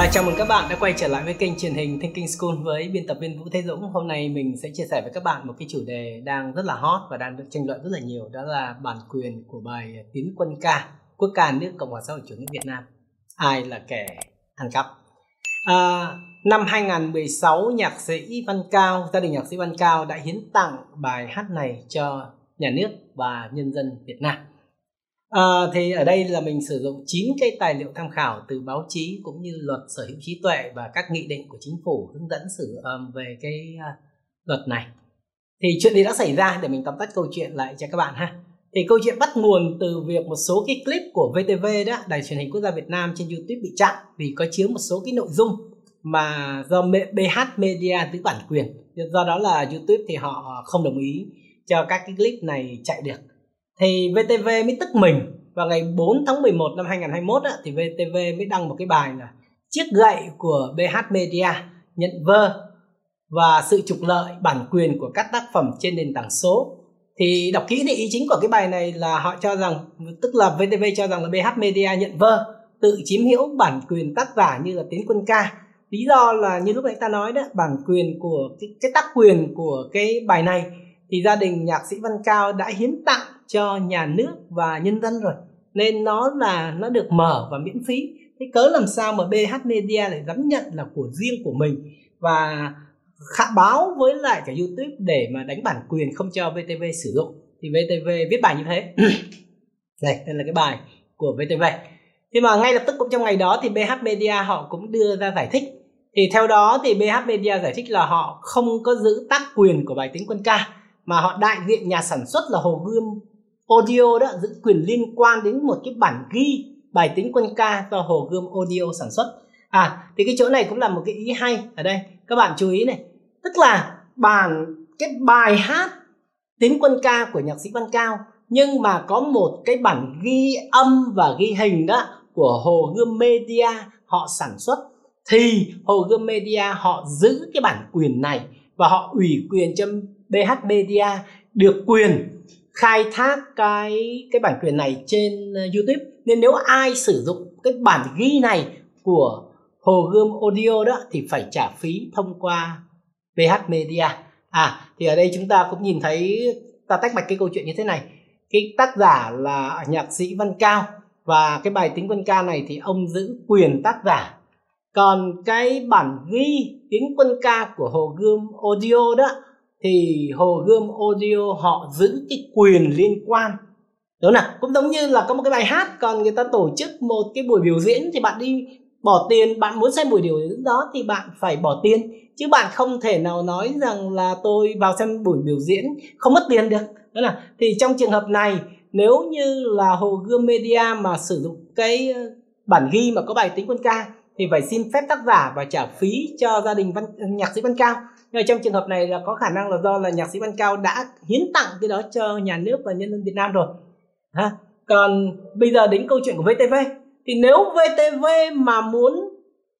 À, chào mừng các bạn đã quay trở lại với kênh truyền hình Thinking School với biên tập viên Vũ Thế Dũng. Hôm nay mình sẽ chia sẻ với các bạn một cái chủ đề đang rất là hot và đang được tranh luận rất là nhiều đó là bản quyền của bài Tiến quân ca quốc ca nước Cộng hòa xã hội chủ nghĩa Việt Nam. Ai là kẻ ăn cắp? À, năm 2016 nhạc sĩ Văn Cao, gia đình nhạc sĩ Văn Cao đã hiến tặng bài hát này cho nhà nước và nhân dân Việt Nam. À, thì ở đây là mình sử dụng 9 cái tài liệu tham khảo từ báo chí cũng như luật sở hữu trí tuệ và các nghị định của chính phủ hướng dẫn sử um, về cái uh, luật này. Thì chuyện gì đã xảy ra để mình tóm tắt câu chuyện lại cho các bạn ha. Thì câu chuyện bắt nguồn từ việc một số cái clip của VTV đó, Đài truyền hình quốc gia Việt Nam trên YouTube bị chặn vì có chứa một số cái nội dung mà do BH Media giữ bản quyền. Do đó là YouTube thì họ không đồng ý cho các cái clip này chạy được thì VTV mới tức mình. Vào ngày 4 tháng 11 năm 2021 á, thì VTV mới đăng một cái bài là chiếc gậy của BH Media nhận vơ và sự trục lợi bản quyền của các tác phẩm trên nền tảng số. Thì đọc kỹ thì ý chính của cái bài này là họ cho rằng tức là VTV cho rằng là BH Media nhận vơ tự chiếm hữu bản quyền tác giả như là Tiến Quân Ca. Lý do là như lúc nãy ta nói đó bản quyền của cái, cái tác quyền của cái bài này thì gia đình nhạc sĩ Văn Cao đã hiến tặng cho nhà nước và nhân dân rồi. Nên nó là, nó được mở và miễn phí. Thế cớ làm sao mà BH Media lại dám nhận là của riêng của mình? Và khả báo với lại cả YouTube để mà đánh bản quyền không cho VTV sử dụng. Thì VTV viết bài như thế. Này đây là cái bài của VTV thế mà ngay lập tức cũng trong ngày đó thì BH Media họ cũng đưa ra giải thích. Thì theo đó thì BH Media giải thích là họ không có giữ tác quyền của bài tính quân ca, mà họ đại diện nhà sản xuất là Hồ Gươm Audio đó giữ quyền liên quan đến một cái bản ghi bài tính quân ca do Hồ Gươm Audio sản xuất. À thì cái chỗ này cũng là một cái ý hay ở đây. Các bạn chú ý này, tức là bản cái bài hát tính quân ca của nhạc sĩ Văn Cao nhưng mà có một cái bản ghi âm và ghi hình đó của Hồ Gươm Media họ sản xuất thì Hồ Gươm Media họ giữ cái bản quyền này và họ ủy quyền cho BH Media được quyền khai thác cái cái bản quyền này trên ờ, YouTube nên nếu ai sử dụng cái bản ghi này của Hồ Gươm Audio đó thì phải trả phí thông qua VH Media. À thì ở đây chúng ta cũng nhìn thấy, ta tách bạch cái câu chuyện như thế này. Cái tác giả là nhạc sĩ Văn Cao và cái bài tính quân ca này thì ông giữ quyền tác giả. Còn cái bản ghi tiếng quân ca của Hồ Gươm Audio đó thì Hồ Gươm Audio họ giữ cái quyền liên quan. Đúng không cũng giống như là có một cái bài hát còn người ta tổ chức một cái buổi biểu diễn thì bạn đi bỏ tiền, bạn muốn xem buổi biểu diễn đó thì bạn phải bỏ tiền. Chứ bạn không thể nào nói rằng là tôi vào xem buổi biểu diễn không mất tiền được. Đó là thì trong trường hợp này, nếu như là hồ gươm media mà sử dụng cái bản ghi mà có bài tính quân ca thì phải xin phép tác giả và trả phí cho gia đình văn nhạc sĩ văn cao. Nhưng trong trường hợp này là có khả năng là do là nhạc sĩ văn cao đã hiến tặng cái đó cho nhà nước và nhân dân việt nam rồi. Ha còn bây giờ đến câu chuyện của vtv thì nếu vtv mà muốn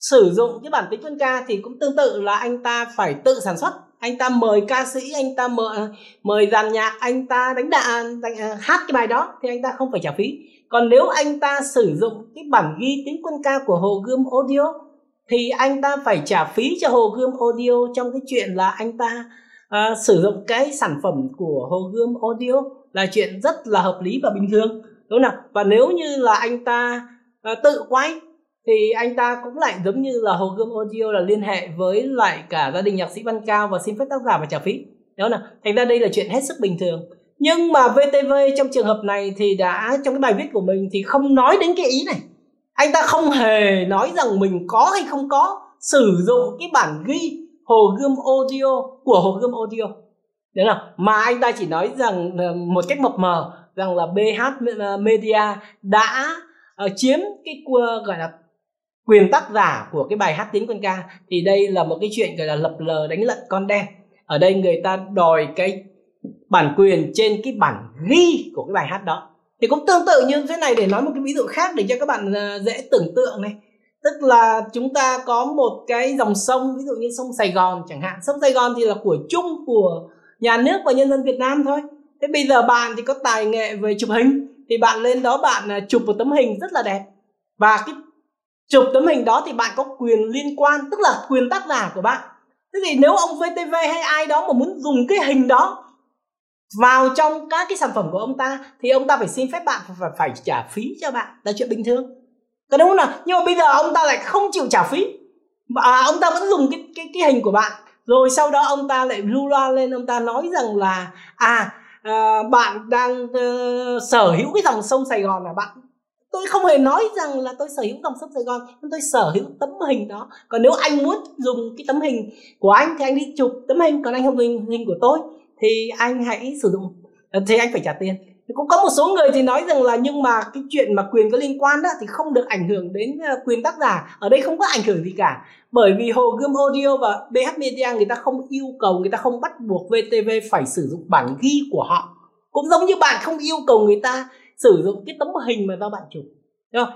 sử dụng cái bản tính văn ca thì cũng tương tự là anh ta phải tự sản xuất. Anh ta mời ca sĩ anh ta mời mời dàn nhạc anh ta đánh đàn đánh, à, hát cái bài đó thì anh ta không phải trả phí còn nếu anh ta sử dụng cái bản ghi tiếng quân ca của hồ gươm audio thì anh ta phải trả phí cho hồ gươm audio trong cái chuyện là anh ta uh, sử dụng cái sản phẩm của hồ gươm audio là chuyện rất là hợp lý và bình thường. Đúng không nào? Và nếu như là anh ta uh, tự quay thì anh ta cũng lại giống như là hồ gươm audio là liên hệ với lại cả gia đình nhạc sĩ văn cao và xin phép tác giả và trả phí. Đúng không nào? Thành ra đây là chuyện hết sức bình thường nhưng mà VTV trong trường hợp này thì đã, trong cái bài viết của mình thì không nói đến cái ý này. Anh ta không hề nói rằng mình có hay không có sử dụng cái bản ghi hồ gươm audio của hồ gươm audio. Đấy nào mà anh ta chỉ nói rằng ờ, một cách mập mờ, rằng là BH Media đã ờ, chiếm cái gọi là, quyền tác giả của cái bài hát tiếng quân ca. Thì đây là một cái chuyện, gọi là, lập lờ đánh lận con đen. Ở đây người ta đòi cái bản quyền trên cái bản ghi của cái bài hát đó. Thì cũng tương tự như thế này, để nói một cái ví dụ khác để cho các bạn ờ, dễ tưởng tượng này. Tức là chúng ta có một cái dòng sông, ví dụ như sông Sài Gòn chẳng hạn. Sông Sài Gòn thì là của chung của nhà nước và nhân dân Việt Nam thôi. Thế bây giờ bạn thì có tài nghệ về chụp hình, thì bạn lên đó bạn ờ, chụp một tấm hình rất là đẹp. Và cái chụp tấm hình đó thì bạn có quyền liên quan, tức là quyền tác giả của bạn. Thế thì nếu ông VTV hay ai đó mà muốn dùng cái hình đó vào trong các cái sản phẩm của ông ta thì ông ta phải xin phép bạn và phải trả phí cho bạn. Là chuyện bình thường. Có đúng không nào? Nhưng mà bây giờ ông ta lại không chịu trả phí. Mà à, ông ta vẫn dùng cái cái cái hình của bạn. Rồi sau đó ông ta lại lưu loa lên ông ta nói rằng là à, à bạn đang uh, sở hữu cái dòng sông Sài Gòn là bạn? Tôi không hề nói rằng là tôi sở hữu dòng sông Sài Gòn nhưng tôi sở hữu tấm hình đó. Còn nếu anh muốn dùng cái tấm hình của anh thì anh đi chụp tấm hình còn anh không dùng hình của tôi thì anh hãy sử dụng ờ, thì anh phải trả tiền. Cũng có một số người thì nói rằng là nhưng mà cái chuyện mà quyền có liên quan đó thì không được ảnh hưởng đến ờ, quyền tác giả. Ở đây không có ảnh hưởng gì cả. Bởi vì hồ gươm audio và bh media người ta không yêu cầu, người ta không bắt buộc vtv phải sử dụng bản ghi của họ. Cũng giống như bạn không yêu cầu người ta sử dụng cái tấm hình mà do bạn chụp.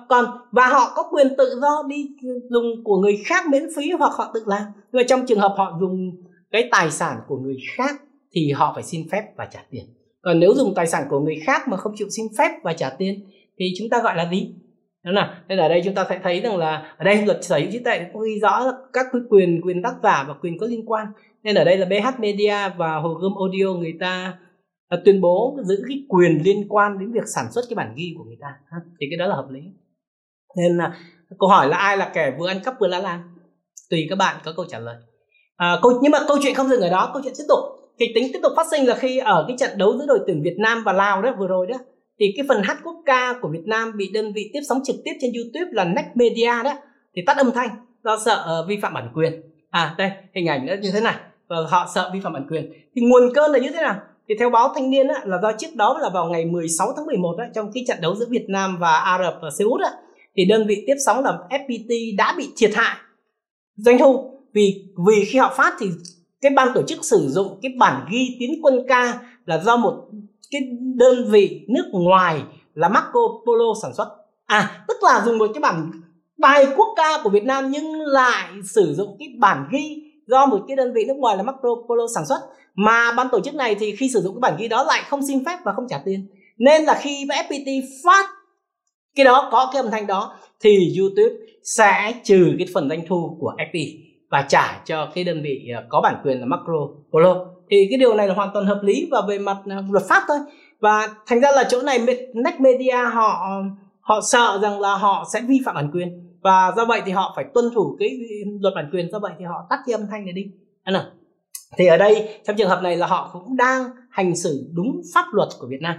Còn, và họ có quyền tự do đi dùng của người khác miễn phí hoặc họ tự làm. Nhưng mà trong trường hợp họ dùng cái tài sản của người khác thì họ phải xin phép và trả tiền. Còn nếu dùng tài sản của người khác mà không chịu xin phép và trả tiền thì chúng ta gọi là gì? Đó là nên ở đây chúng ta sẽ thấy rằng là ở đây luật sở hữu trí tuệ cũng ghi rõ các quyền quyền tác giả và quyền có liên quan. Nên ở đây là BH Media và Hồ Gươm Audio người ta à, tuyên bố giữ cái quyền liên quan đến việc sản xuất cái bản ghi của người ta. Thì cái đó là hợp lý. Nên là câu hỏi là ai là kẻ vừa ăn cắp vừa lá lan? Tùy các bạn có câu trả lời. À, câu nhưng mà câu chuyện không dừng ở đó câu chuyện tiếp tục kịch tính tiếp tục phát sinh là khi ở cái trận đấu giữa đội tuyển Việt Nam và Lào đó vừa rồi đó thì cái phần hát quốc ca của Việt Nam bị đơn vị tiếp sóng trực tiếp trên YouTube là Next Media đó thì tắt âm thanh do sợ ờ, vi phạm bản quyền. À đây hình ảnh nó như thế này. Và họ sợ vi phạm bản quyền. Thì nguồn cơn là như thế nào? Thì theo báo Thanh niên á, là do trước đó là vào ngày 16 tháng 11 á, trong cái trận đấu giữa Việt Nam và Ả Rập và Xê Út á, thì đơn vị tiếp sóng là FPT đã bị thiệt hại doanh thu. Vì vì khi họ phát thì cái ban tổ chức sử dụng cái bản ghi tiến quân ca là do một cái đơn vị nước ngoài là Marco Polo sản xuất. À tức là dùng một cái bản bài quốc ca của Việt Nam nhưng lại sử dụng cái bản ghi do một cái đơn vị nước ngoài là Marco Polo sản xuất. Mà ban tổ chức này thì khi sử dụng cái bản ghi đó lại không xin phép và không trả tiền. Nên là khi FPT phát cái đó, có cái âm thanh đó thì YouTube sẽ trừ cái phần doanh thu của FPT và trả cho cái đơn vị ờ, có bản quyền là Macro Polo. Thì cái điều này là hoàn toàn hợp lý và về mặt ờ, luật pháp thôi. Và thành ra là chỗ này Next Media họ họ sợ rằng là họ sẽ vi phạm bản quyền. Và do vậy thì họ phải tuân thủ cái ừ, luật bản quyền. Do vậy thì họ tắt cái âm thanh này đi. Anh nào thì ở đây, trong trường hợp này là họ cũng đang hành xử đúng pháp luật của Việt Nam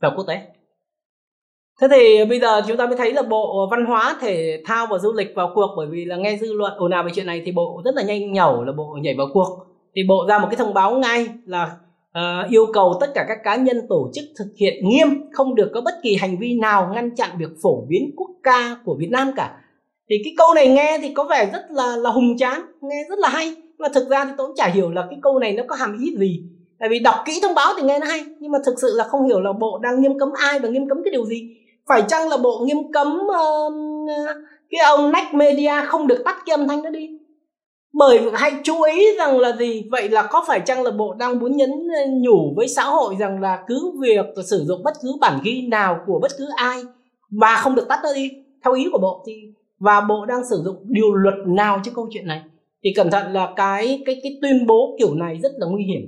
và quốc tế thế thì bây giờ chúng ta mới thấy là bộ văn hóa thể thao và du lịch vào cuộc. Bởi vì là nghe dư luận ồn ào về chuyện này thì bộ rất là nhanh nhẩu là bộ nhảy vào cuộc. Thì bộ ra một cái thông báo ngay là uh, yêu cầu tất cả các cá nhân tổ chức thực hiện nghiêm không được có bất kỳ hành vi nào ngăn chặn việc phổ biến quốc ca của Việt Nam cả. Thì cái câu này nghe thì có vẻ rất là là hùng tráng nghe rất là hay. Mà thực ra thì tôi cũng chả hiểu là cái câu này nó có hàm ý gì. Tại vì đọc kỹ thông báo thì nghe nó hay nhưng mà thực sự là không hiểu là bộ đang nghiêm cấm ai và nghiêm cấm cái điều gì phải chăng là bộ nghiêm cấm uh, cái ông Next Media không được tắt cái âm thanh đó đi? Bởi hãy chú ý rằng là gì? Vậy là có phải chăng là bộ đang muốn nhấn ờ, nhủ với xã hội rằng là cứ việc sử dụng bất cứ bản ghi nào của bất cứ ai mà không được tắt nó đi theo ý của bộ thì và bộ đang sử dụng điều luật nào cho câu chuyện này? Thì cẩn thận là cái cái cái tuyên bố kiểu này rất là nguy hiểm.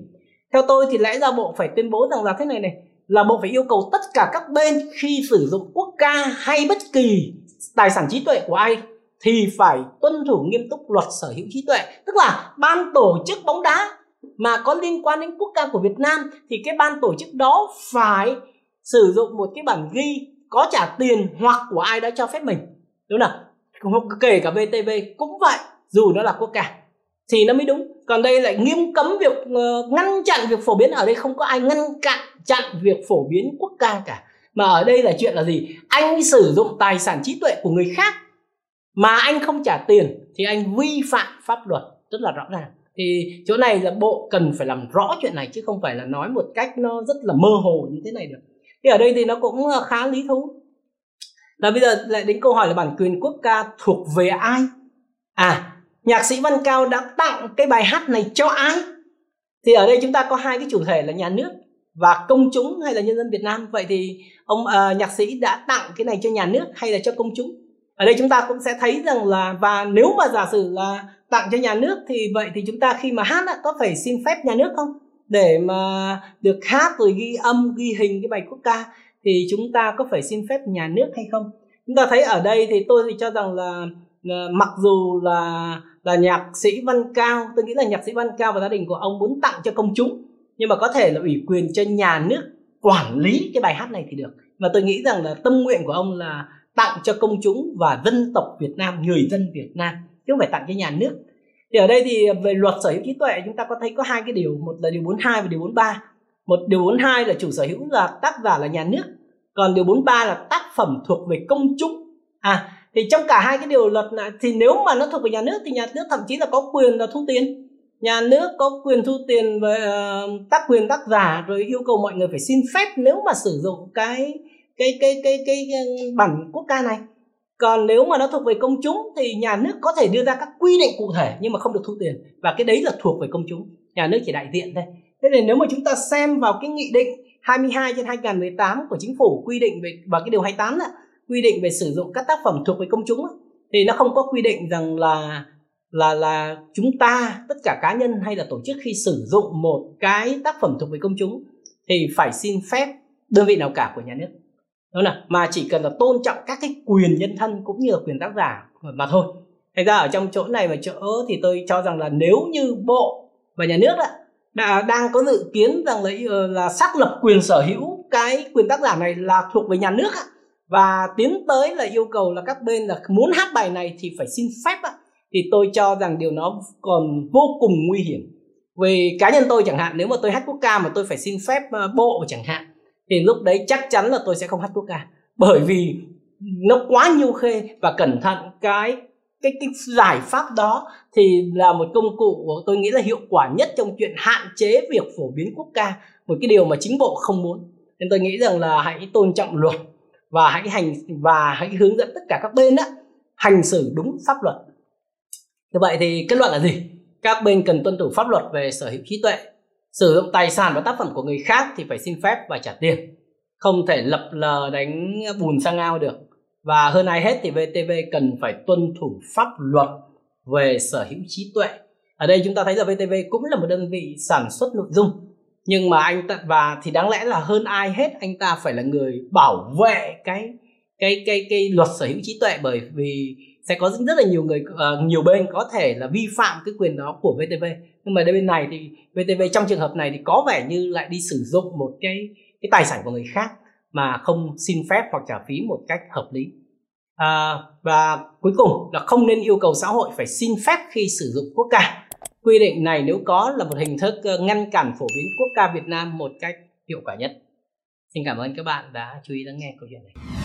Theo tôi thì lẽ ra bộ phải tuyên bố rằng là thế này này là bộ phải yêu cầu tất cả các bên khi sử dụng quốc ca hay bất kỳ tài sản trí tuệ của ai thì phải tuân thủ nghiêm túc luật sở hữu trí tuệ. Tức là ban tổ chức bóng đá mà có liên quan đến quốc ca của Việt Nam thì cái ban tổ chức đó phải sử dụng một cái bản ghi có trả tiền hoặc của ai đã cho phép mình. Đúng không kể cả VTV cũng vậy, dù nó là quốc ca thì nó mới đúng. Còn đây lại nghiêm cấm việc uh, ngăn chặn việc phổ biến. Ở đây không có ai ngăn chặn chặn việc phổ biến quốc ca cả. Mà ở đây là chuyện là gì? Anh sử dụng tài sản trí tuệ của người khác mà anh không trả tiền thì anh vi phạm pháp luật. Rất là rõ ràng. Thì chỗ này là bộ cần phải làm rõ chuyện này chứ không phải là nói một cách nó rất là mơ hồ như thế này được. Thì ở đây thì nó cũng ờ, khá lý thú. Là bây giờ lại đến câu hỏi là bản quyền quốc ca thuộc về ai? À nhạc sĩ văn cao đã tặng cái bài hát này cho ai? Thì ở đây chúng ta có hai cái chủ thể là nhà nước và công chúng hay là nhân dân Việt Nam. Vậy thì ông uh, nhạc sĩ đã tặng cái này cho nhà nước hay là cho công chúng? Ở đây chúng ta cũng sẽ thấy rằng là và nếu mà giả sử là tặng cho nhà nước thì vậy thì chúng ta khi mà hát có phải xin phép nhà nước không? Để mà được hát rồi ghi âm ghi hình cái bài quốc ca thì chúng ta có phải xin phép nhà nước hay không? Chúng ta thấy ở đây thì tôi thì cho rằng là, là mặc dù là là nhạc sĩ văn cao. Tôi nghĩ là nhạc sĩ văn cao và gia đình của ông muốn tặng cho công chúng. Nhưng mà có thể là ủy quyền cho nhà nước quản lý cái bài hát này thì được. Và tôi nghĩ rằng là tâm nguyện của ông là tặng cho công chúng và dân tộc Việt Nam, người dân Việt Nam. Chứ không phải tặng cho nhà nước. Thì ở đây thì về luật sở hữu trí tuệ, chúng ta có thấy có hai cái điều. Một là điều 42 và điều 43 một điều 42 là chủ sở hữu là tác giả là nhà nước. Còn điều 43 là tác phẩm thuộc về công chúng. À thì trong cả hai cái điều luật này thì nếu mà nó thuộc về nhà nước thì nhà nước thậm chí là có quyền là thu tiền. Nhà nước có quyền thu tiền về uh, tác quyền tác giả rồi yêu cầu mọi người phải xin phép nếu mà sử dụng cái cái cái cái cái, cái bản quốc ca này. Còn nếu mà nó thuộc về công chúng thì nhà nước có thể đưa ra các quy định cụ thể nhưng mà không được thu tiền. Và cái đấy là thuộc về công chúng. Nhà nước chỉ đại diện thôi. Thế nên nếu mà chúng ta xem vào cái nghị định 22 trên 2018 của chính phủ quy định về và cái điều 28 đó, quy định về sử dụng các tác phẩm thuộc về công chúng thì nó không có quy định rằng là là là chúng ta, tất cả cá nhân hay là tổ chức khi sử dụng một cái tác phẩm thuộc về công chúng thì phải xin phép đơn vị nào cả của nhà nước. Đúng không mà chỉ cần là tôn trọng các cái quyền nhân thân cũng như là quyền tác giả mà thôi. Thành ra ở trong chỗ này và chỗ thì tôi cho rằng là nếu như bộ và nhà nước đã, đang có dự kiến rằng là ờ, là xác lập quyền sở hữu cái quyền tác giả này là thuộc về nhà nước và tiến tới là yêu cầu là các bên là muốn hát bài này thì phải xin phép thì tôi cho rằng điều nó còn vô cùng nguy hiểm. Vì cá nhân tôi chẳng hạn, nếu mà tôi hát quốc ca mà tôi phải xin phép ờ, bộ chẳng hạn, thì lúc đấy chắc chắn là tôi sẽ không hát quốc ca. Bởi vì nó quá nhiều khê và cẩn thận cái cái cái giải pháp đó thì là một công cụ tôi nghĩ là hiệu quả nhất trong chuyện hạn chế việc phổ biến quốc ca, một cái điều mà chính bộ không muốn. Nên tôi nghĩ rằng là hãy tôn trọng luật và hãy hành, và hãy hướng dẫn tất cả các bên đó hành xử đúng pháp luật. Như vậy thì kết luận là gì? Các bên cần tuân thủ pháp luật về sở hữu trí tuệ. Sử dụng tài sản và tác phẩm của người khác thì phải xin phép và trả tiền. Không thể lập lờ đánh bùn sang ao được. Và hơn ai hết thì VTV cần phải tuân thủ pháp luật về sở hữu trí tuệ. Ở đây chúng ta thấy là VTV cũng là một đơn vị sản xuất nội dung nhưng mà anh ta và thì đáng lẽ là hơn ai hết anh ta phải là người bảo vệ cái cái cái cái luật sở hữu trí tuệ bởi vì sẽ có rất là nhiều người uh, nhiều bên có thể là vi phạm cái quyền đó của VTV nhưng mà bên này thì VTV trong trường hợp này thì có vẻ như lại đi sử dụng một cái cái tài sản của người khác mà không xin phép hoặc trả phí một cách hợp lý. À, và cuối cùng là không nên yêu cầu xã hội phải xin phép khi sử dụng quốc ca quy định này nếu có là một hình thức ờ, ngăn cản phổ biến quốc ca Việt Nam một cách hiệu quả nhất. Xin cảm ơn các bạn đã chú ý lắng nghe câu chuyện này.